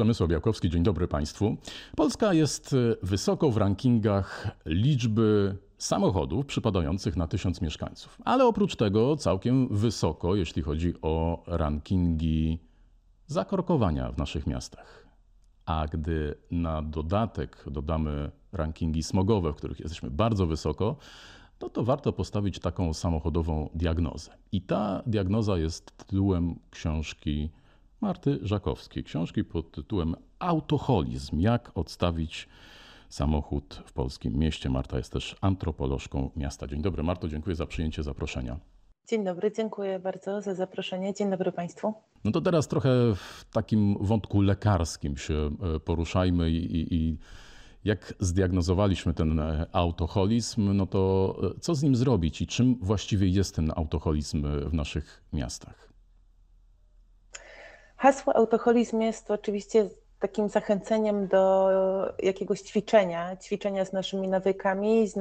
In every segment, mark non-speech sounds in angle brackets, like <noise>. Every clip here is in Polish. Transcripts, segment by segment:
Przemysław Białkowski, dzień dobry Państwu. Polska jest wysoko w rankingach liczby samochodów przypadających na tysiąc mieszkańców, ale oprócz tego całkiem wysoko, jeśli chodzi o rankingi zakorkowania w naszych miastach. A gdy na dodatek dodamy rankingi smogowe, w których jesteśmy bardzo wysoko, no to warto postawić taką samochodową diagnozę. I ta diagnoza jest tytułem książki Marty Żakowskiej. Książki pod tytułem Autoholizm. Jak odstawić samochód w polskim mieście. Marta jest też antropolożką miasta. Dzień dobry Marto, dziękuję za przyjęcie zaproszenia. Dzień dobry, dziękuję bardzo za zaproszenie. Dzień dobry Państwu. No to teraz trochę w takim wątku lekarskim się e, poruszajmy i, i, i jak zdiagnozowaliśmy ten e, autoholizm, no to e, co z nim zrobić i czym właściwie jest ten autoholizm w naszych miastach? Hasło autoholizm jest oczywiście takim zachęceniem do jakiegoś ćwiczenia, ćwiczenia z naszymi nawykami, z,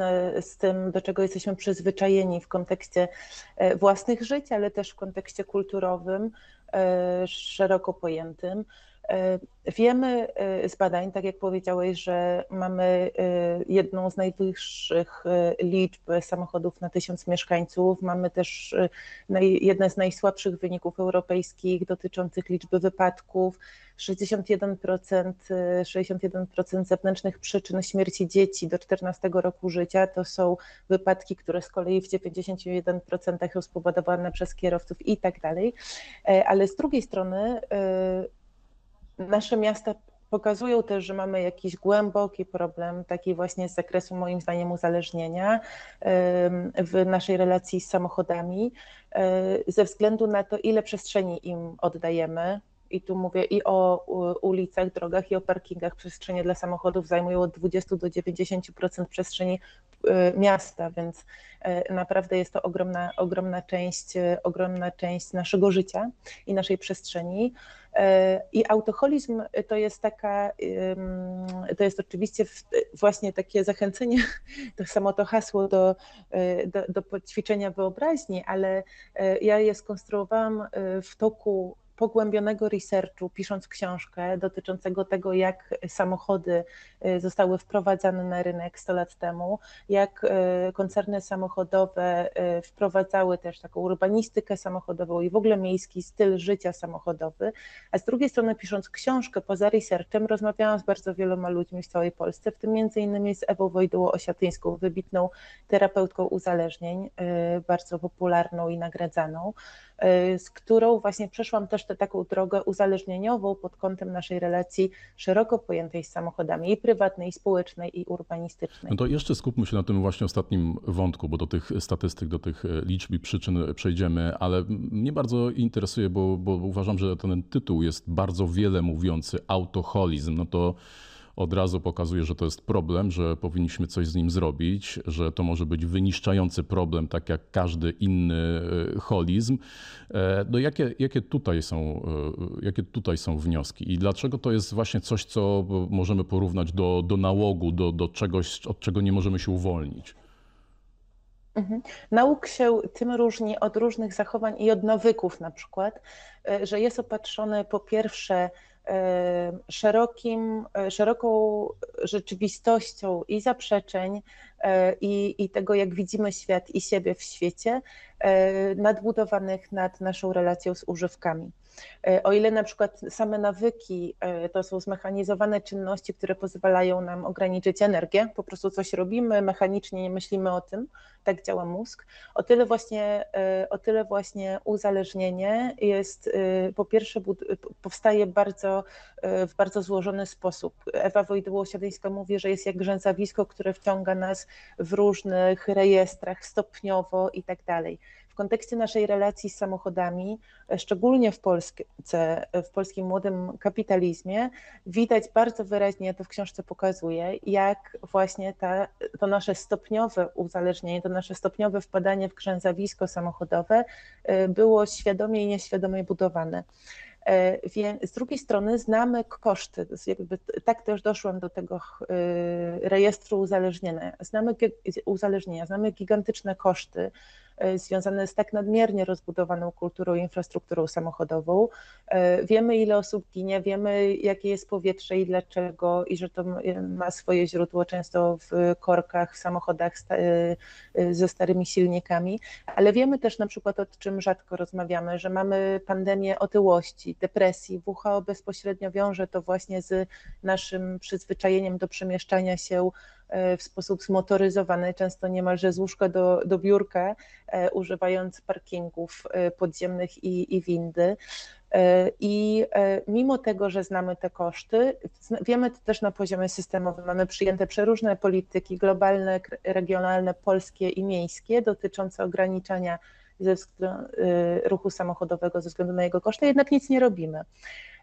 z, tym, do czego jesteśmy przyzwyczajeni w kontekście e, własnych żyć, ale też w kontekście kulturowym, e, szeroko pojętym. E, wiemy z badań, tak jak powiedziałeś, że mamy jedną z najwyższych liczb samochodów na tysiąc mieszkańców. Mamy też jedne z najsłabszych wyników europejskich dotyczących liczby wypadków. 61%, 61% zewnętrznych przyczyn śmierci dzieci do 14 roku życia to są wypadki, które z kolei w 91% są spowodowane przez kierowców i tak dalej. E, ale z drugiej strony e, nasze miasta pokazują też, że mamy jakiś głęboki problem, taki właśnie z zakresu moim zdaniem uzależnienia e, w naszej relacji z samochodami, ze względu na to, ile przestrzeni im oddajemy, i tu mówię i o ulicach, drogach, i o parkingach. Przestrzenie dla samochodów zajmują od 20 do 90% przestrzeni miasta, więc y, naprawdę jest to ogromna, ogromna część, y, ogromna część naszego życia i naszej przestrzeni. I autoholizm to jest taka, to jest oczywiście właśnie takie zachęcenie, <laughs> to samo to hasło do, do, do ćwiczenia wyobraźni, ale ja je skonstruowałam w toku pogłębionego researchu, pisząc książkę dotyczącego tego, jak samochody y, zostały wprowadzane na rynek 100 lat temu, jak y, koncerny samochodowe y, wprowadzały też taką urbanistykę samochodową i w ogóle miejski styl życia samochodowy, a z drugiej strony pisząc książkę poza researchem rozmawiałam z bardzo wieloma ludźmi w całej Polsce, w tym między innymi z Ewą Wojduło-Osiatyńską, wybitną terapeutką uzależnień, bardzo popularną i nagradzaną, z którą właśnie przeszłam też tę taką drogę uzależnieniową pod kątem naszej relacji szeroko pojętej z samochodami i prywatnej, i społecznej, i urbanistycznej. No to jeszcze skupmy się na tym właśnie ostatnim wątku, bo do tych statystyk, do tych liczb i przyczyn przejdziemy, ale mnie bardzo interesuje, bo, bo uważam, że ten tytuł jest bardzo wiele mówiący, autoholizm, no to od razu pokazuje, że to jest problem, że powinniśmy coś z nim zrobić, że to może być wyniszczający problem, tak jak każdy inny e, holizm. E, no jakie, jakie, tutaj są, e, jakie tutaj są wnioski i dlaczego to jest właśnie coś, co możemy porównać do, do nałogu, do, do czegoś, od czego nie możemy się uwolnić? Mhm. Nauk się tym różni od różnych zachowań i od nawyków na przykład, że jest opatrzony po pierwsze szerokim, e, szeroką rzeczywistością i zaprzeczeń, e, i, i tego, jak widzimy świat i siebie w świecie, e, nadbudowanych nad naszą relacją z używkami. E, o ile na przykład same nawyki e, to są zmechanizowane czynności, które pozwalają nam ograniczyć energię, po prostu coś robimy, mechanicznie nie myślimy o tym, tak działa mózg, o tyle właśnie, e, o tyle właśnie uzależnienie jest po pierwsze powstaje bardzo, w bardzo złożony sposób. Ewa Wojdyło-Siadyńska mówi, że jest jak grzęzawisko, które wciąga nas w różnych rejestrach stopniowo i tak dalej kontekście naszej relacji z samochodami, szczególnie w Polsce, w polskim młodym kapitalizmie, widać bardzo wyraźnie, to w książce pokazuję, jak właśnie ta, to nasze stopniowe uzależnienie, to nasze stopniowe wpadanie w grzęzawisko samochodowe y, było świadomie i nieświadomie budowane. Z drugiej strony znamy koszty, jakby tak też doszłam do tego rejestru uzależnienia. Znamy uzależnienia, znamy gigantyczne koszty związane z tak nadmiernie rozbudowaną kulturą i infrastrukturą samochodową. Wiemy, ile osób ginie, wiemy, jakie jest powietrze i dlaczego, i że to ma swoje źródło często w korkach, samochodach ze starymi silnikami, ale wiemy też na przykład, o czym rzadko rozmawiamy, że mamy pandemię otyłości, depresji. WHO bezpośrednio wiąże to właśnie z naszym przyzwyczajeniem do przemieszczania się e, w sposób zmotoryzowany, często niemalże z łóżka do, do biurka, e, używając parkingów e, podziemnych i, i windy. I mimo tego, że znamy te koszty, wiemy to też na poziomie systemowym. Mamy przyjęte przeróżne polityki globalne, regionalne, polskie i miejskie dotyczące ograniczania ruchu samochodowego ze względu na jego koszty, jednak nic nie robimy.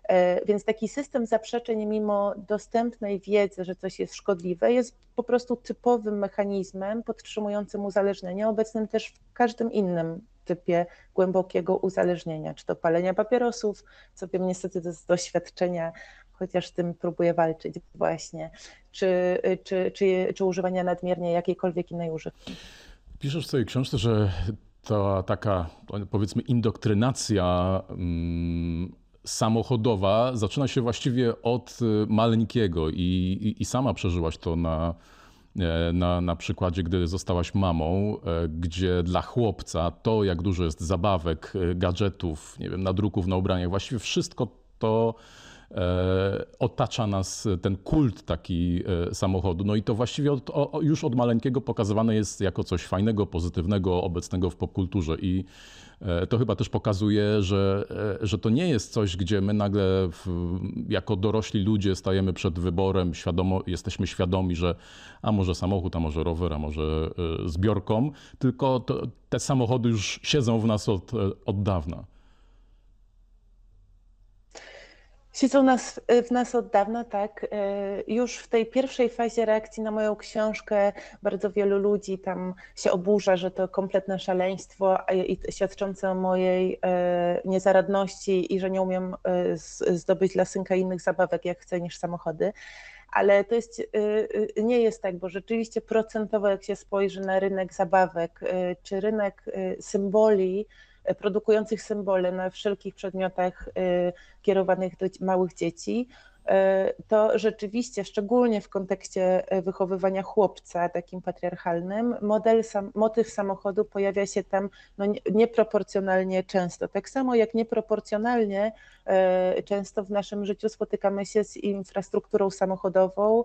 E, więc taki system zaprzeczeń, mimo dostępnej wiedzy, że coś jest szkodliwe, jest po prostu typowym mechanizmem podtrzymującym uzależnienie, obecnym też w każdym innym typie głębokiego uzależnienia, czy to palenia papierosów, co wiem niestety z doświadczenia, chociaż z tym próbuję walczyć właśnie, czy, czy, czy, czy używania nadmiernie jakiejkolwiek innej używki. Piszesz w swojej książce, że ta taka powiedzmy indoktrynacja mm, samochodowa zaczyna się właściwie od y, maleńkiego i, i, i sama przeżyłaś to na, e, na, na przykładzie, gdy zostałaś mamą, e, gdzie dla chłopca to, jak dużo jest zabawek, e, gadżetów, nie wiem, nadruków na ubraniach, właściwie wszystko to otacza nas ten kult taki samochodu. No i to właściwie od, już od maleńkiego pokazywane jest jako coś fajnego, pozytywnego, obecnego w popkulturze. I E, to chyba też pokazuje, że, e, że to nie jest coś, gdzie my nagle w, jako dorośli ludzie stajemy przed wyborem, świadomo, jesteśmy świadomi, że a może samochód, a może rower, a może e, zbiorką, tylko to, te samochody już siedzą w nas od, od dawna. Siedzą nas, w nas od dawna, tak. E, już w tej pierwszej fazie reakcji na moją książkę bardzo wielu ludzi tam się oburza, że to kompletne szaleństwo i świadczące o mojej e, niezaradności i że nie umiem zdobyć dla synka innych zabawek, jak chcę, niż samochody ale to jest, nie jest tak, bo rzeczywiście procentowo, jak się spojrzy na rynek zabawek, czy rynek symboli, produkujących symbole na wszelkich przedmiotach y, kierowanych do małych dzieci, y, to rzeczywiście, szczególnie w kontekście y, wychowywania chłopca takim patriarchalnym, model, sam, motyw samochodu pojawia się tam no, nieproporcjonalnie często. Tak samo jak nieproporcjonalnie często w naszym życiu spotykamy się z infrastrukturą samochodową,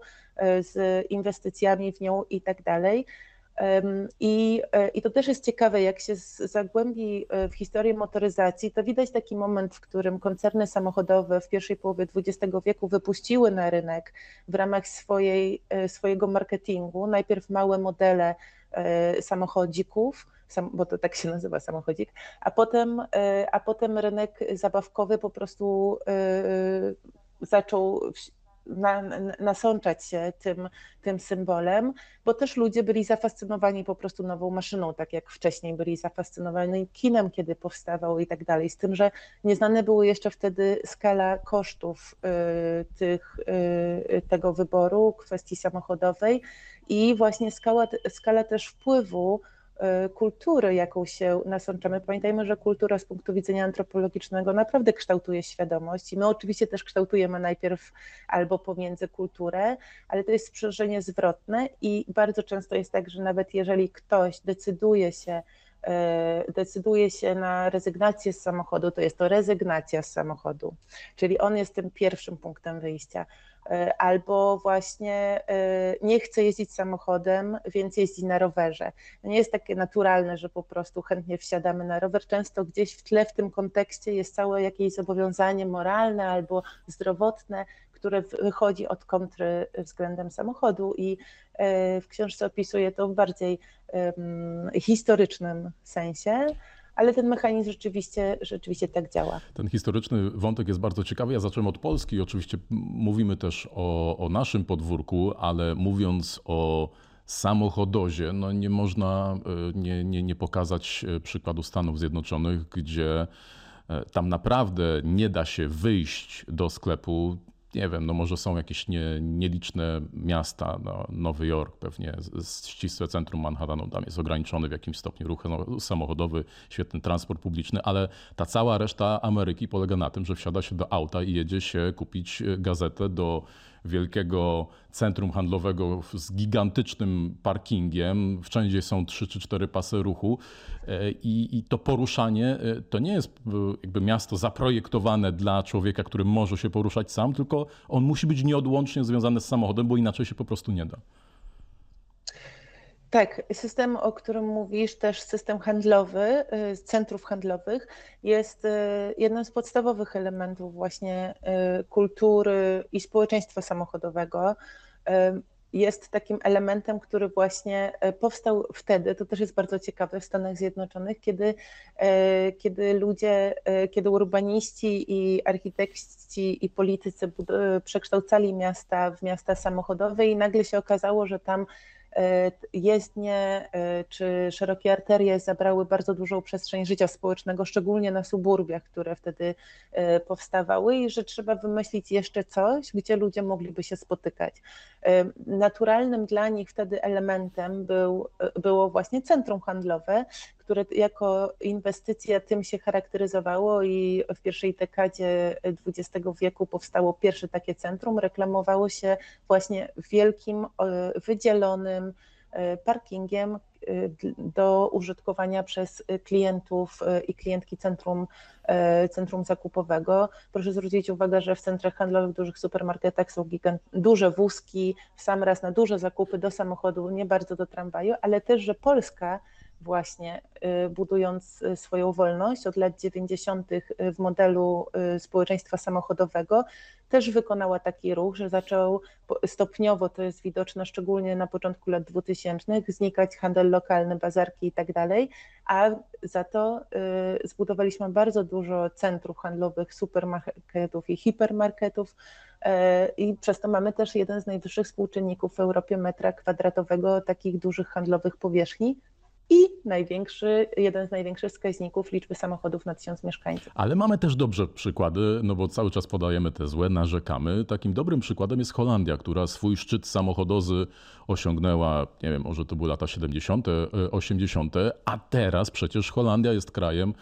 z inwestycjami w nią i tak dalej. I, e, I to też jest ciekawe, jak się zagłębi e, w historię motoryzacji, to widać taki moment, w którym koncerny samochodowe w pierwszej połowie XX wieku wypuściły na rynek w ramach swojej, e, swojego marketingu. Najpierw małe modele samochodzików, bo to tak się nazywa samochodzik, a potem, a potem rynek zabawkowy po prostu zaczął na, nasączać się tym, tym symbolem, bo też ludzie byli zafascynowani po prostu nową maszyną, tak jak wcześniej byli zafascynowani kinem, kiedy powstawał i tak dalej. Z tym, że nieznane było jeszcze wtedy skala kosztów y, tych, y, tego wyboru, kwestii samochodowej i właśnie skala, skala też wpływu kultury, jaką się nasączamy. Pamiętajmy, że kultura z punktu widzenia antropologicznego naprawdę kształtuje świadomość i my oczywiście też kształtujemy najpierw albo pomiędzy kulturę, ale to jest sprzężenie zwrotne i bardzo często jest tak, że nawet jeżeli ktoś decyduje się e, decyduje się na rezygnację z samochodu, to jest to rezygnacja z samochodu, czyli on jest tym pierwszym punktem wyjścia. E, albo właśnie e, nie chce jeździć samochodem, więc jeździ na rowerze. To nie jest takie naturalne, że po prostu chętnie wsiadamy na rower. Często gdzieś w tle w tym kontekście jest całe jakieś zobowiązanie moralne albo zdrowotne, które wychodzi od kontry względem samochodu i e, w książce opisuję to w bardziej historycznym sensie ale ten mechanizm rzeczywiście, rzeczywiście tak działa. Ten historyczny wątek jest bardzo ciekawy. Ja zacząłem od Polski. Oczywiście mówimy też o, o naszym podwórku, ale mówiąc o samochodozie, no nie można e, nie, nie, nie pokazać e, przykładu Stanów Zjednoczonych, gdzie tam naprawdę nie da się wyjść do sklepu nie wiem, no może są jakieś nie, nieliczne miasta, no, Nowy Jork pewnie, ścisłe centrum Manhattanu, tam jest ograniczony w jakimś stopniu ruch no, samochodowy, świetny transport publiczny, ale ta cała reszta Ameryki polega na tym, że wsiada się do auta i jedzie się kupić gazetę do wielkiego centrum handlowego z gigantycznym parkingiem. Wszędzie są trzy czy cztery pasy ruchu e, i, i to poruszanie e, to nie jest e, jakby miasto zaprojektowane dla człowieka, który może się poruszać sam, tylko on musi być nieodłącznie związany z samochodem, bo inaczej się po prostu nie da. Tak, system, o którym mówisz, też system handlowy, y, centrów handlowych, jest y, jednym z podstawowych elementów właśnie y, kultury i społeczeństwa samochodowego. Jest takim elementem, który właśnie powstał wtedy, to też jest bardzo ciekawe w Stanach Zjednoczonych, kiedy, kiedy ludzie, kiedy urbaniści i architekci i politycy przekształcali miasta w miasta samochodowe i nagle się okazało, że tam jezdnie e, czy szerokie arterie zabrały bardzo dużą przestrzeń życia społecznego, szczególnie na suburbiach, które wtedy e, powstawały i że trzeba wymyślić jeszcze coś, gdzie ludzie mogliby się spotykać. Naturalnym dla nich wtedy elementem był, było właśnie centrum handlowe, które jako inwestycja tym się charakteryzowało i w pierwszej dekadzie XX wieku powstało pierwsze takie centrum. Reklamowało się właśnie wielkim, wydzielonym e, parkingiem e, do użytkowania przez klientów e, i klientki centrum, centrum zakupowego. Proszę zwrócić uwagę, że w centrach handlowych, w dużych supermarketach są gigant, duże wózki, w sam raz na duże zakupy do samochodu, nie bardzo do tramwaju, ale też, że Polska właśnie y, budując y, swoją wolność od lat 90. Y, w modelu społeczeństwa samochodowego, też wykonała taki ruch, że zaczął stopniowo, to jest widoczne szczególnie na początku lat 2000, znikać handel lokalny, bazarki i tak dalej, a za to zbudowaliśmy bardzo dużo centrów handlowych, supermarketów i hipermarketów i przez to mamy też jeden z najwyższych współczynników w Europie metra kwadratowego takich dużych handlowych powierzchni, i największy, jeden z największych wskaźników liczby samochodów na tysiąc mieszkańców. Ale mamy też dobrze przykłady, no bo cały czas podajemy te złe, narzekamy. Takim dobrym przykładem jest Holandia, która swój szczyt samochodozy osiągnęła, nie wiem, może to były lata 70., 80., a teraz przecież Holandia jest krajem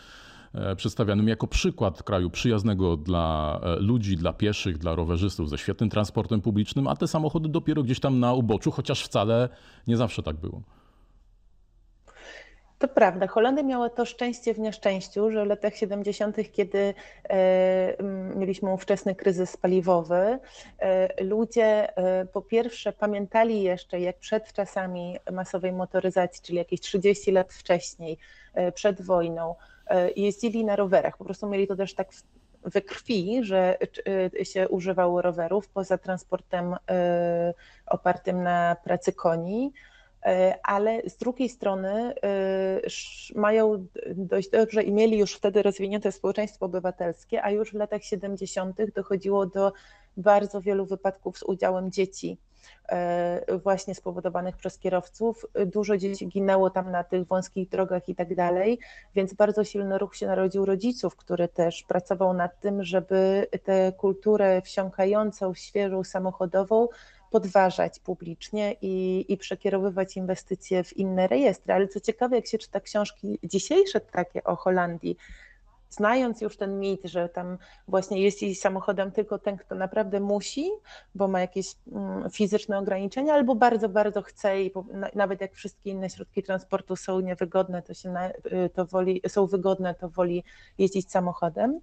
e, przedstawianym jako przykład kraju przyjaznego dla e, ludzi, dla pieszych, dla rowerzystów, ze świetnym transportem publicznym, a te samochody dopiero gdzieś tam na uboczu, chociaż wcale nie zawsze tak było. To prawda. Holandia miała to szczęście w nieszczęściu, że w latach 70., kiedy e, mieliśmy ówczesny kryzys paliwowy, e, ludzie e, po pierwsze pamiętali jeszcze, jak przed czasami masowej motoryzacji, czyli jakieś 30 lat wcześniej, przed wojną, jeździli na rowerach. Po prostu mieli to też tak we krwi, że się używało rowerów poza transportem opartym na pracy koni. E, ale z drugiej strony e, mają dość dobrze i mieli już wtedy rozwinięte społeczeństwo obywatelskie, a już w latach 70. dochodziło do bardzo wielu wypadków z udziałem dzieci, e, właśnie spowodowanych przez kierowców. Dużo dzieci ginęło tam na tych wąskich drogach i tak dalej, więc bardzo silny ruch się narodził rodziców, który też pracował nad tym, żeby tę kulturę wsiąkającą, świeżą, samochodową podważać publicznie i, i przekierowywać inwestycje w inne rejestry. Ale co ciekawe, jak się czyta książki dzisiejsze takie o Holandii, znając już ten mit, że tam właśnie jeździ samochodem tylko ten, kto naprawdę musi, bo ma jakieś mm, fizyczne ograniczenia, albo bardzo, bardzo chce i nawet jak wszystkie inne środki transportu są niewygodne, to się na, y, to woli, są wygodne, to woli jeździć samochodem.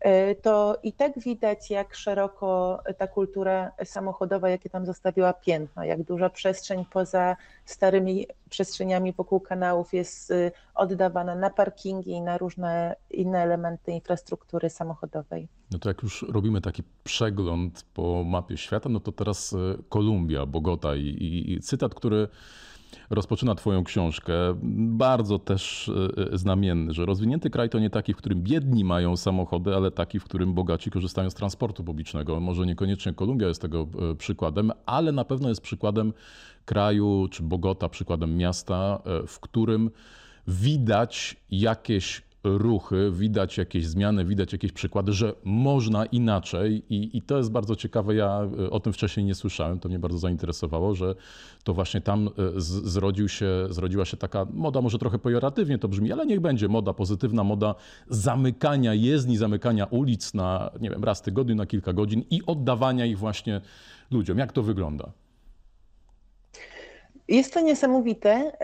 E, to i tak widać, jak szeroko ta kultura samochodowa, jakie tam zostawiła piętno, jak duża przestrzeń poza starymi przestrzeniami wokół kanałów jest y, oddawana na parkingi i na różne inne elementy infrastruktury samochodowej. No to jak już robimy taki przegląd po mapie świata, no to teraz y, Kolumbia, Bogota i, i, i cytat, który rozpoczyna Twoją książkę, bardzo też e, e, znamienny, że rozwinięty kraj to nie taki, w którym biedni mają samochody, ale taki, w którym bogaci korzystają z transportu publicznego. Może niekoniecznie Kolumbia jest tego e, przykładem, ale na pewno jest przykładem kraju, czy Bogota przykładem miasta, w którym widać jakieś ruchy, widać jakieś zmiany, widać jakieś przykłady, że można inaczej i, i to jest bardzo ciekawe. Ja e, o tym wcześniej nie słyszałem, to mnie bardzo zainteresowało, że to właśnie tam z, zrodził się, zrodziła się taka moda, może trochę pejoratywnie to brzmi, ale niech będzie moda pozytywna, moda zamykania jezdni, zamykania ulic na, nie wiem, raz tygodniu, na kilka godzin i oddawania ich właśnie ludziom. Jak to wygląda? Jest to niesamowite. E,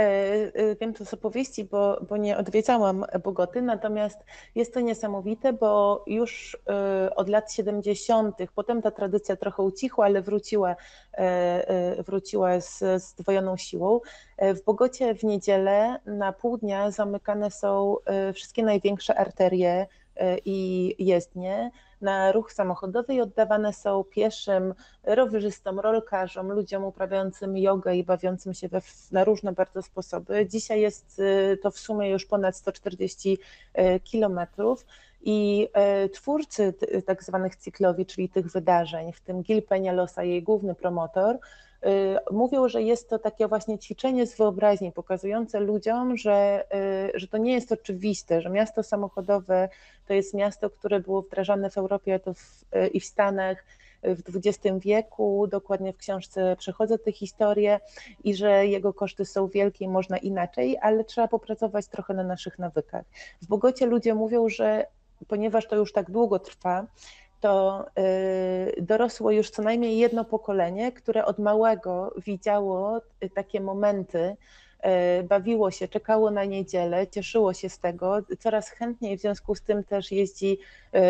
e, wiem to z opowieści, bo, bo nie odwiedzałam Bogoty, natomiast jest to niesamowite, bo już e, od lat 70., potem ta tradycja trochę ucichła, ale wróciła, wróciła z zdwojoną siłą. W Bogocie w niedzielę na pół dnia zamykane są wszystkie największe arterie i jezdnie na ruch samochodowy i oddawane są pieszym, rowerzystom, rolkarzom, ludziom uprawiającym jogę i bawiącym się we, na różne bardzo sposoby. Dzisiaj jest y, to w sumie już ponad 140 y, kilometrów. I y, twórcy tak zwanych cyklowi, czyli tych wydarzeń, w tym Gil Peñalosa, jej główny promotor, mówią, że jest to takie właśnie ćwiczenie z wyobraźni, pokazujące ludziom, że, y, że to nie jest oczywiste, że miasto samochodowe to jest miasto, które było wdrażane w Europie w, y, i w Stanach w XX wieku, dokładnie w książce przechodzę tę historię i że jego koszty są wielkie i można inaczej, ale trzeba popracować trochę na naszych nawykach. W Bogocie ludzie mówią, że ponieważ to już tak długo trwa, to y, dorosło już co najmniej jedno pokolenie, które od małego widziało y, takie momenty, bawiło się, czekało na niedzielę, cieszyło się z tego, coraz chętniej w związku z tym też jeździ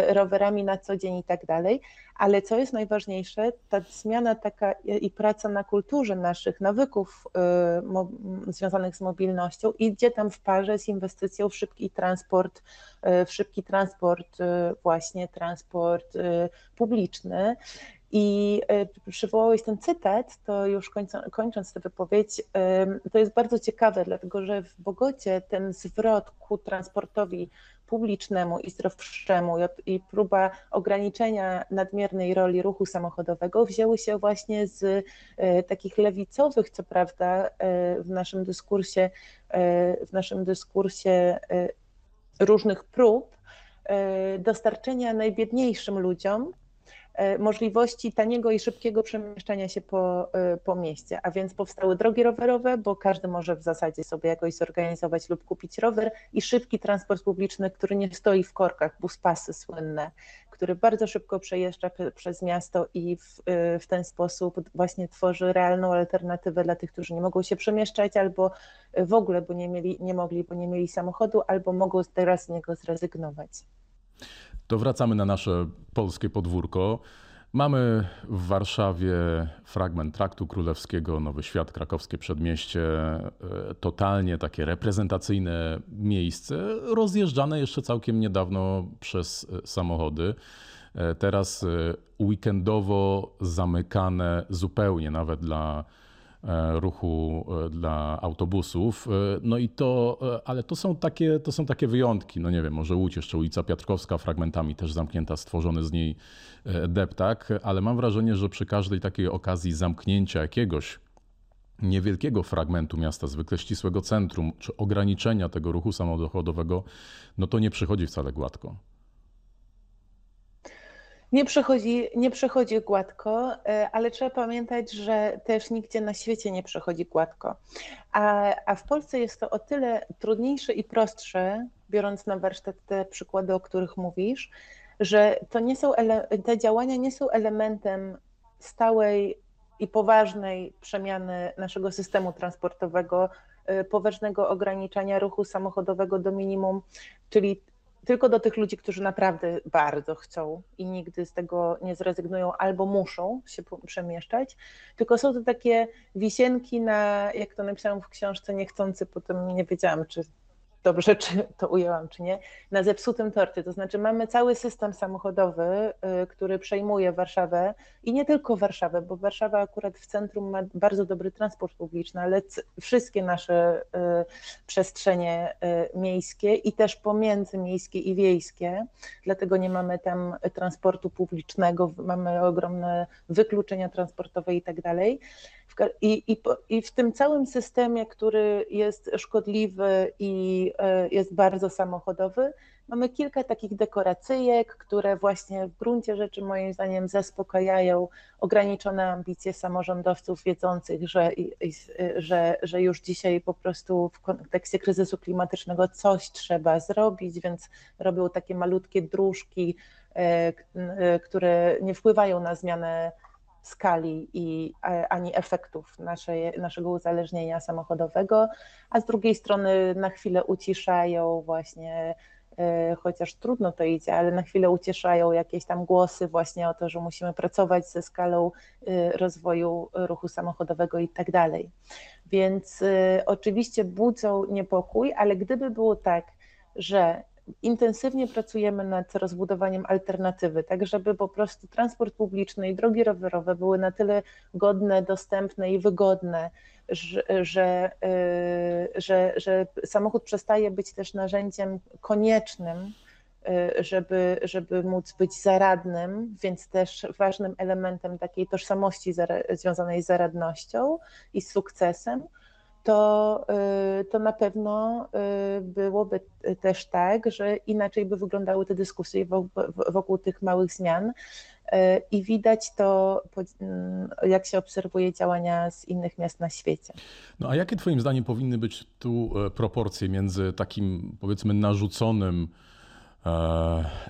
rowerami na co dzień i tak dalej. Ale co jest najważniejsze, ta zmiana taka i praca na kulturze naszych nawyków y, związanych z mobilnością idzie tam w parze z inwestycją w szybki transport, w szybki transport, właśnie transport publiczny. I przywołałeś ten cytat, to już kończąc tę wypowiedź, to jest bardzo ciekawe, dlatego że w Bogocie ten zwrot ku transportowi publicznemu i zdrowszemu i próba ograniczenia nadmiernej roli ruchu samochodowego wzięły się właśnie z e, takich lewicowych, co prawda, e, w naszym dyskursie, e, w naszym dyskursie różnych prób dostarczenia najbiedniejszym ludziom E, możliwości taniego i szybkiego przemieszczania się po, e, po mieście, a więc powstały drogi rowerowe, bo każdy może w zasadzie sobie jakoś zorganizować lub kupić rower i szybki transport publiczny, który nie stoi w korkach, buspasy słynne, który bardzo szybko przejeżdża przez miasto i w, e, w ten sposób właśnie tworzy realną alternatywę dla tych, którzy nie mogą się przemieszczać albo w ogóle, bo nie, mieli, nie mogli, bo nie mieli samochodu, albo mogą teraz z niego zrezygnować. To wracamy na nasze polskie podwórko. Mamy w Warszawie fragment Traktu Królewskiego, Nowy Świat, krakowskie przedmieście, e, totalnie takie reprezentacyjne miejsce, rozjeżdżane jeszcze całkiem niedawno przez e, samochody. E, teraz weekendowo zamykane zupełnie nawet dla ruchu e, dla autobusów. E, no i to, ale to są takie, to są takie wyjątki. No nie wiem, może Łódź, jeszcze ulica Piotrkowska fragmentami też zamknięta, stworzony z niej deptak, ale mam wrażenie, że przy każdej takiej okazji zamknięcia jakiegoś niewielkiego fragmentu miasta, zwykle ścisłego centrum, czy ograniczenia tego ruchu samochodowego, no to nie przychodzi wcale gładko. Nie przechodzi, nie przechodzi gładko, e, ale trzeba pamiętać, że też nigdzie na świecie nie przechodzi gładko. A, a w Polsce jest to o tyle trudniejsze i prostsze, biorąc na warsztat te przykłady, o których mówisz, że to nie są te działania nie są elementem stałej i poważnej przemiany naszego systemu transportowego, e, poważnego ograniczania ruchu samochodowego do minimum, czyli tylko do tych ludzi, którzy naprawdę bardzo chcą i nigdy z tego nie zrezygnują albo muszą się przemieszczać, tylko są to takie wisienki na, jak to napisałam w książce, niechcący, potem nie wiedziałam, czy dobrze, czy to ujęłam, czy nie, na zepsutym torcie. To znaczy mamy cały system samochodowy, y, który przejmuje Warszawę i nie tylko Warszawę, bo Warszawa akurat w centrum ma bardzo dobry transport publiczny, ale wszystkie nasze y, przestrzenie y, miejskie i też pomiędzy miejskie i wiejskie, dlatego nie mamy tam transportu publicznego, mamy ogromne wykluczenia transportowe i tak dalej I, i, I w tym całym systemie, który jest szkodliwy i jest bardzo samochodowy, mamy kilka takich dekoracyjek, które właśnie w gruncie rzeczy moim zdaniem zaspokajają ograniczone ambicje samorządowców wiedzących, że, że, że już dzisiaj po prostu w kontekście kryzysu klimatycznego coś trzeba zrobić, więc robią takie malutkie dróżki, e, e, które nie wpływają na zmianę skali i ani efektów naszej, naszego uzależnienia samochodowego, a z drugiej strony na chwilę uciszają właśnie E, chociaż trudno to idzie, ale na chwilę ucieszają jakieś tam głosy właśnie o to, że musimy pracować ze skalą e, rozwoju ruchu samochodowego i tak dalej. Więc e, oczywiście budzą niepokój, ale gdyby było tak, że intensywnie pracujemy nad rozbudowaniem alternatywy, tak żeby po prostu transport publiczny i drogi rowerowe były na tyle godne, dostępne i wygodne, że, że, y, że, że samochód przestaje być też narzędziem koniecznym, y, żeby, żeby móc być zaradnym, więc też ważnym elementem takiej tożsamości związanej z zaradnością i sukcesem to, y, to na pewno y, byłoby też tak, że inaczej by wyglądały te dyskusje wokół tych małych zmian. Y, I widać to, mm, jak się obserwuje działania z innych miast na świecie. No a jakie Twoim zdaniem powinny być tu e, proporcje między takim, powiedzmy, narzuconym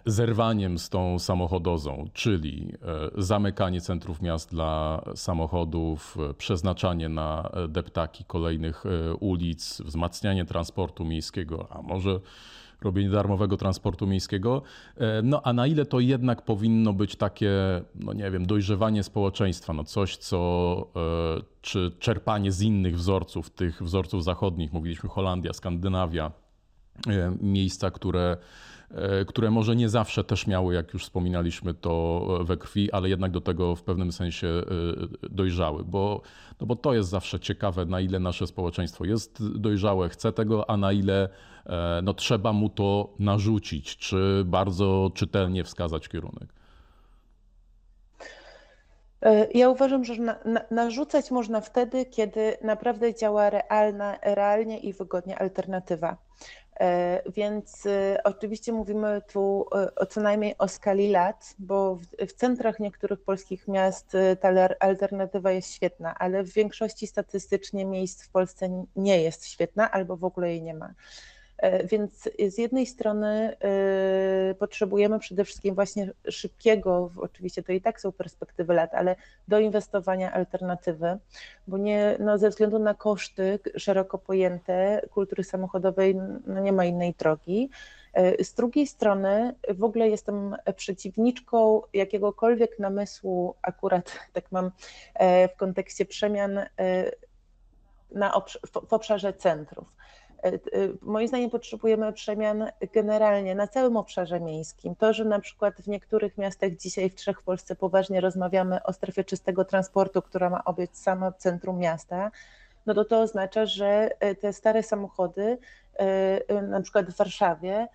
zerwaniem z tą samochodozą, czyli e, zamykanie centrów miast dla samochodów, e, przeznaczanie na deptaki kolejnych ulic, wzmacnianie transportu miejskiego, a może robienie darmowego transportu miejskiego. No a na ile to jednak powinno być takie, no nie wiem, dojrzewanie społeczeństwa, no coś, co, czy czerpanie z innych wzorców, tych wzorców zachodnich, mówiliśmy Holandia, Skandynawia, miejsca, które E, które może nie zawsze też miały, jak już wspominaliśmy, to we krwi, ale jednak do tego w pewnym sensie e, dojrzały, bo, no bo to jest zawsze ciekawe, na ile nasze społeczeństwo jest dojrzałe, chce tego, a na ile e, no, trzeba mu to narzucić, czy bardzo czytelnie wskazać kierunek. Ja uważam, że na, na, narzucać można wtedy, kiedy naprawdę działa realna, realnie i wygodnie alternatywa. E, więc e, oczywiście mówimy tu e, o co najmniej o skali lat, bo w, centrach niektórych polskich miast ta alternatywa jest świetna, ale w większości statystycznie miejsc w Polsce nie jest świetna albo w ogóle jej nie ma. E, więc z jednej strony e, potrzebujemy przede wszystkim właśnie szybkiego, oczywiście to i tak są perspektywy lat, ale doinwestowania alternatywy, bo nie, no ze względu na koszty szeroko pojęte kultury samochodowej no nie ma innej drogi. E, z drugiej strony w ogóle jestem przeciwniczką jakiegokolwiek namysłu, akurat <laughs> tak mam w kontekście przemian na w obszarze centrów. E, e, moim zdaniem potrzebujemy przemian generalnie na całym obszarze miejskim. To, że na przykład w niektórych miastach dzisiaj w trzech Polsce poważnie rozmawiamy o strefie czystego transportu, która ma obiec samo centrum miasta, no to to oznacza, że e, te stare samochody, na przykład w Warszawie,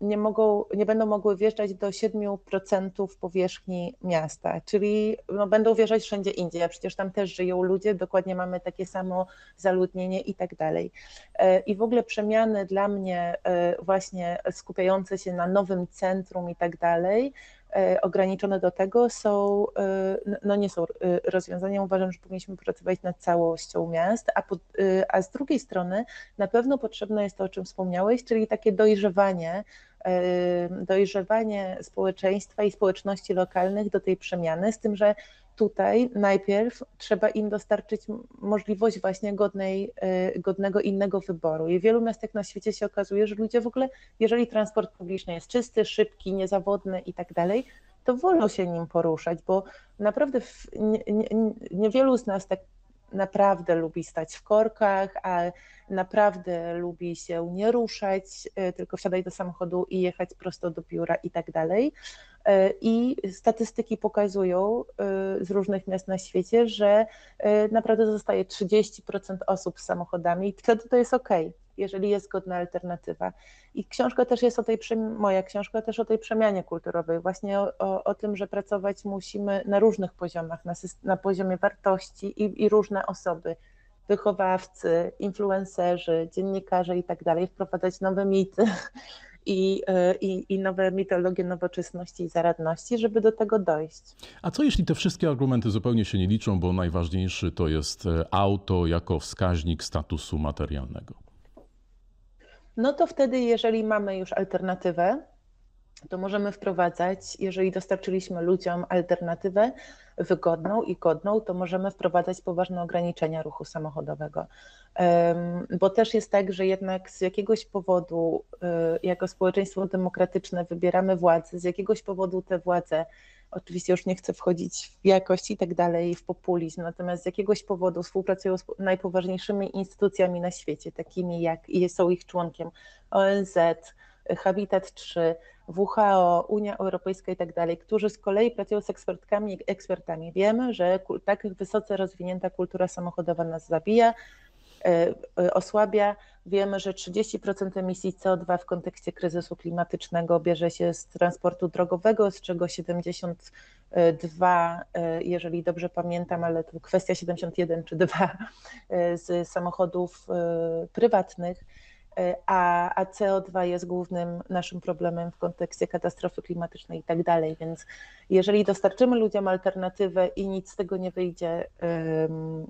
nie, mogą, nie będą mogły wjeżdżać do 7% powierzchni miasta, czyli no będą wjeżdżać wszędzie indziej, a przecież tam też żyją ludzie, dokładnie mamy takie samo zaludnienie i tak dalej. E, I w ogóle przemiany dla mnie e, właśnie skupiające się na nowym centrum i tak dalej, ograniczone do tego są, e, no nie są e, rozwiązaniem. Uważam, że powinniśmy pracować nad całością miast, a, po, a z drugiej strony na pewno potrzebne jest to, o czym wspomniałeś, czyli takie dojrzewanie, dojrzewanie społeczeństwa i społeczności lokalnych do tej przemiany, z tym, że tutaj najpierw trzeba im dostarczyć możliwość właśnie godnej, y, godnego innego wyboru. I w wielu miastach na świecie się okazuje, że ludzie w ogóle, jeżeli transport publiczny jest czysty, szybki, niezawodny i tak dalej, to wolno się nim poruszać, bo naprawdę nie, nie, niewielu z nas tak naprawdę lubi stać w korkach, a naprawdę lubi się nie ruszać, y, tylko wsiadać do samochodu i jechać prosto do biura i tak dalej. Y, I statystyki pokazują y, z różnych miast na świecie, że naprawdę zostaje 30% osób z samochodami i wtedy to jest ok. Jeżeli jest godna alternatywa. I książka też jest o tej, moja książka też o tej przemianie kulturowej, właśnie o, o, o tym, że pracować musimy na różnych poziomach, na, na poziomie wartości i, i różne osoby, wychowawcy, influencerzy, dziennikarze i tak dalej, wprowadzać nowe mity i, e, i, i nowe mitologie nowoczesności i zaradności, żeby do tego dojść. A co jeśli te wszystkie argumenty zupełnie się nie liczą, bo najważniejszy to jest e, auto jako wskaźnik statusu materialnego? No to wtedy, jeżeli mamy już alternatywę, to możemy wprowadzać, jeżeli dostarczyliśmy ludziom alternatywę wygodną i godną, to możemy wprowadzać poważne ograniczenia ruchu samochodowego. Bo też jest tak, że jednak z jakiegoś powodu, y, jako społeczeństwo demokratyczne, wybieramy władzę, z jakiegoś powodu te władze, oczywiście już nie chcę wchodzić w jakość i tak dalej, w populizm, natomiast z jakiegoś powodu współpracują z najpoważniejszymi instytucjami na świecie, takimi jak i są ich członkiem ONZ, Habitat 3, WHO, Unia Europejska i tak dalej, którzy z kolei pracują z ekspertkami ekspertami. Wiemy, że tak wysoce rozwinięta kultura samochodowa nas zabija, osłabia. Wiemy, że 30% emisji CO2 w kontekście klimatycznego bierze się z transportu drogowego, z czego 72, e, jeżeli dobrze pamiętam, ale to kwestia 71 czy 2 z samochodów prywatnych. A, a CO2 jest głównym naszym problemem w kontekście katastrofy klimatycznej i tak dalej. Więc jeżeli dostarczymy ludziom alternatywę i nic z tego nie wyjdzie,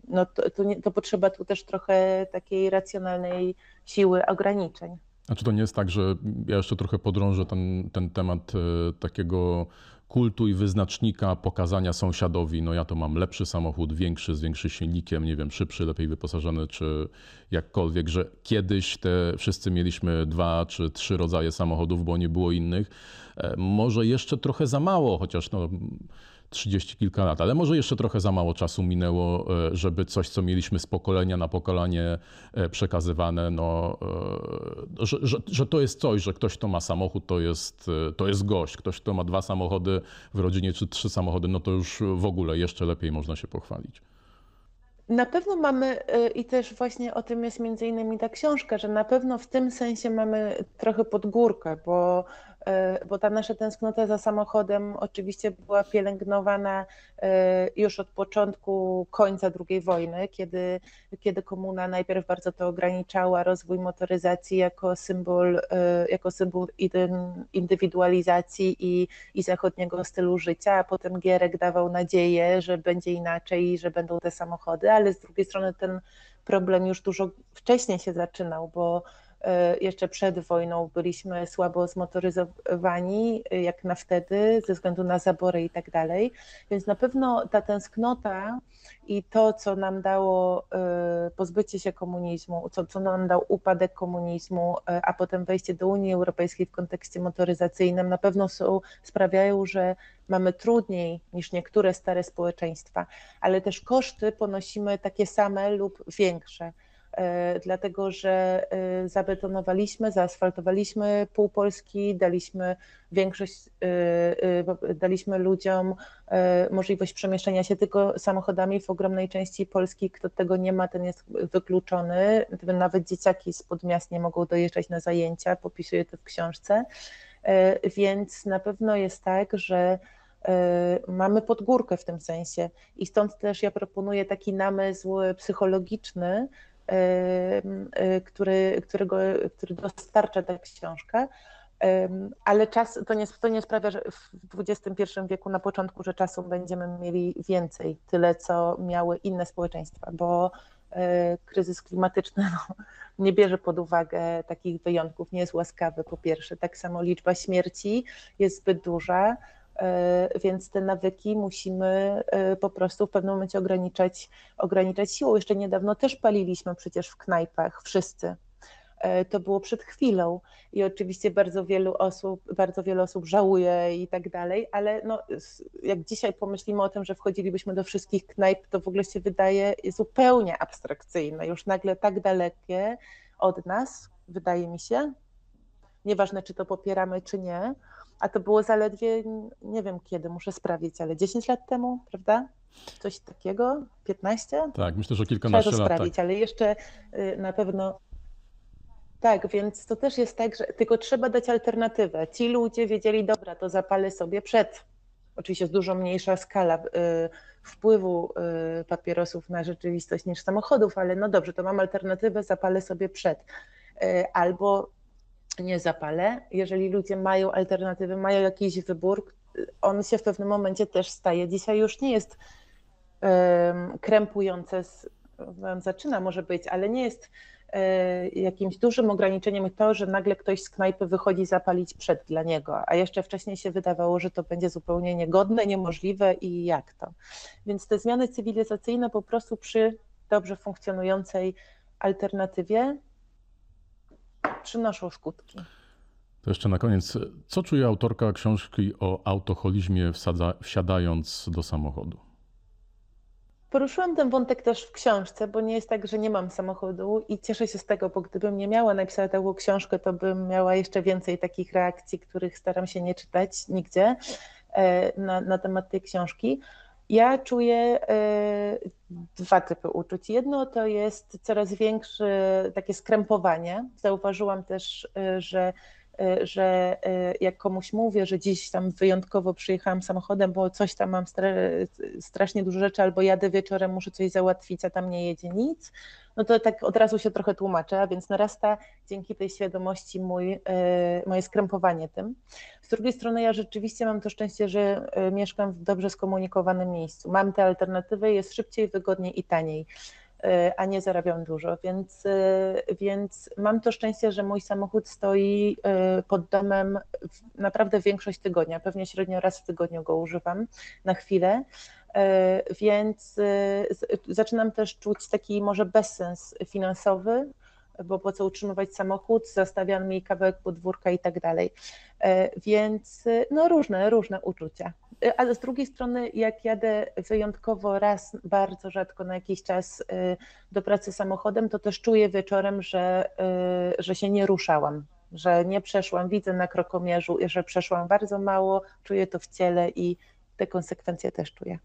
no to, to, nie, to potrzeba tu też trochę takiej racjonalnej siły ograniczeń. A czy to nie jest tak, że ja jeszcze trochę podrążę ten, ten temat e, takiego kultu i wyznacznika pokazania sąsiadowi, no ja to mam lepszy samochód, większy, z większym silnikiem, nie wiem, szybszy, lepiej wyposażony, czy jakkolwiek, że kiedyś te wszyscy mieliśmy dwa czy trzy rodzaje samochodów, bo nie było innych. E, może jeszcze trochę za mało, chociaż no trzydzieści kilka lat, ale może jeszcze trochę za mało czasu minęło, e, żeby coś, co mieliśmy z pokolenia na pokolenie e, przekazywane, no, e, że, że, że to jest coś, że ktoś, kto ma samochód, to jest, to jest gość. Ktoś, kto ma dwa samochody w rodzinie czy trzy samochody, no to już w ogóle jeszcze lepiej można się pochwalić. Na pewno mamy, i też właśnie o tym jest między innymi ta książka, że na pewno w tym sensie mamy trochę podgórkę, bo bo ta nasza tęsknota za samochodem oczywiście była pielęgnowana e, już od początku końca II wojny, kiedy, kiedy komuna najpierw bardzo to ograniczała, rozwój motoryzacji jako symbol, e, jako symbol indywidualizacji i, i zachodniego stylu życia, a potem Gierek dawał nadzieję, że będzie inaczej i że będą te samochody, ale z drugiej strony ten problem już dużo wcześniej się zaczynał, bo E, jeszcze przed wojną byliśmy słabo zmotoryzowani, e, jak na wtedy, ze względu na zabory i tak dalej. Więc na pewno ta tęsknota i to, co nam dało e, pozbycie się komunizmu, co, co nam dał upadek komunizmu, a potem wejście do Unii Europejskiej w kontekście motoryzacyjnym, na pewno są, sprawiają, że mamy trudniej niż niektóre stare społeczeństwa, ale też koszty ponosimy takie same lub większe. E, dlatego że e, zabetonowaliśmy, zaasfaltowaliśmy pół Polski, daliśmy większość, e, daliśmy ludziom możliwość przemieszczania się tylko samochodami w ogromnej części Polski. Kto tego nie ma, ten jest wykluczony. Nawet dzieciaki z podmiast nie mogą dojeżdżać na zajęcia, popisuję to w książce. Więc na pewno jest tak, że mamy podgórkę w tym sensie i stąd też ja proponuję taki namysł psychologiczny, który, którego, który dostarcza ta książka. Ale czas to nie, to nie sprawia, że w XXI wieku na początku, że czasu będziemy mieli więcej, tyle co miały inne społeczeństwa, bo e, kryzys klimatyczny no, nie bierze pod uwagę takich wyjątków, nie jest łaskawy po pierwsze. Tak samo liczba śmierci jest zbyt duża, więc te nawyki musimy e, po prostu w pewnym momencie ograniczać, ograniczać siłą. Jeszcze niedawno też paliliśmy przecież w knajpach, wszyscy. E, to było przed chwilą i oczywiście bardzo wielu osób, bardzo wiele osób żałuje i tak dalej, ale no, jak dzisiaj pomyślimy o tym, że wchodzilibyśmy do wszystkich knajp, to w ogóle się wydaje zupełnie abstrakcyjne, już nagle tak dalekie od nas, wydaje mi się. Nieważne, czy to popieramy, czy nie, a to było zaledwie, nie wiem kiedy, muszę sprawdzić, ale 10 lat temu, prawda? Coś takiego? 15? Tak, myślę, że kilkanaście Trzeba to sprawdzić, tak. ale jeszcze y, na pewno Tak, więc to też jest tak, że tylko trzeba dać alternatywę. Ci ludzie wiedzieli, dobra, to zapalę sobie przed. Oczywiście jest dużo mniejsza skala y, wpływu y, papierosów na rzeczywistość niż samochodów, ale no dobrze, to mam alternatywę, zapalę sobie przed. Albo nie zapalę. Jeżeli ludzie mają alternatywy, mają jakiś wybór, on się w pewnym momencie też staje. Dzisiaj już nie jest um, krępujące, z, zaczyna może być, ale nie jest E, jakimś dużym ograniczeniem to, że nagle ktoś z knajpy wychodzi zapalić przed dla niego, a jeszcze wcześniej się wydawało, że to będzie zupełnie niegodne, niemożliwe i jak to. Więc te zmiany cywilizacyjne po prostu przy dobrze funkcjonującej alternatywie przynoszą skutki. To jeszcze na koniec, co czuje autorka książki o autoholizmie wsadza, wsiadając do samochodu? Poruszyłam ten wątek też w książce, bo nie jest tak, że nie mam samochodu i cieszę się z tego, bo gdybym nie miała napisać taką książkę, to bym miała jeszcze więcej takich reakcji, których staram się nie czytać nigdzie e, na, na temat tej książki. Ja czuję e, dwa typy uczuć. Jedno to jest coraz większe takie skrępowanie. Zauważyłam też, e, że Y, że y, jak komuś mówię, że dziś tam wyjątkowo przyjechałam samochodem, bo coś tam mam strasznie dużo rzeczy, albo jadę wieczorem, muszę coś załatwić, a tam nie jedzie nic, no to tak od razu się trochę tłumaczę, więc narasta dzięki tej świadomości mój, y, moje skrępowanie tym. Z drugiej strony ja rzeczywiście mam to szczęście, że mieszkam w dobrze skomunikowanym miejscu. Mam te alternatywy, jest szybciej, wygodniej i taniej. E, a nie zarabiam dużo, więc, więc mam to szczęście, że mój samochód stoi pod domem naprawdę większość tygodnia, pewnie średnio raz w tygodniu go używam na chwilę, więc zaczynam też czuć taki może bezsens finansowy, bo po co utrzymywać samochód, zostawiam mi kawałek podwórka i tak dalej. Więc no różne, różne uczucia. Ale z drugiej strony, jak jadę wyjątkowo raz, bardzo rzadko na jakiś czas do pracy samochodem, to też czuję wieczorem, że, że się nie ruszałam, że nie przeszłam. Widzę na krokomierzu, że przeszłam bardzo mało, czuję to w ciele i te konsekwencje też czuję.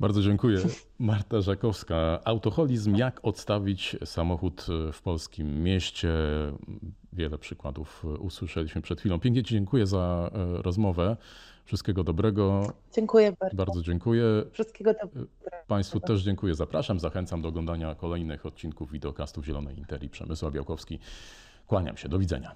Bardzo dziękuję. <laughs> Marta Żakowska. Autoholizm, jak odstawić samochód w polskim mieście? Wiele przykładów usłyszeliśmy przed chwilą. Pięknie Ci dziękuję za e, rozmowę. Wszystkiego dobrego. Dziękuję bardzo. Bardzo dziękuję. Wszystkiego dobrego. Państwu też dziękuję. Zapraszam, zachęcam do oglądania kolejnych odcinków wideokastów Zielonej Interi. Przemysław Białkowski. Kłaniam się. Do widzenia.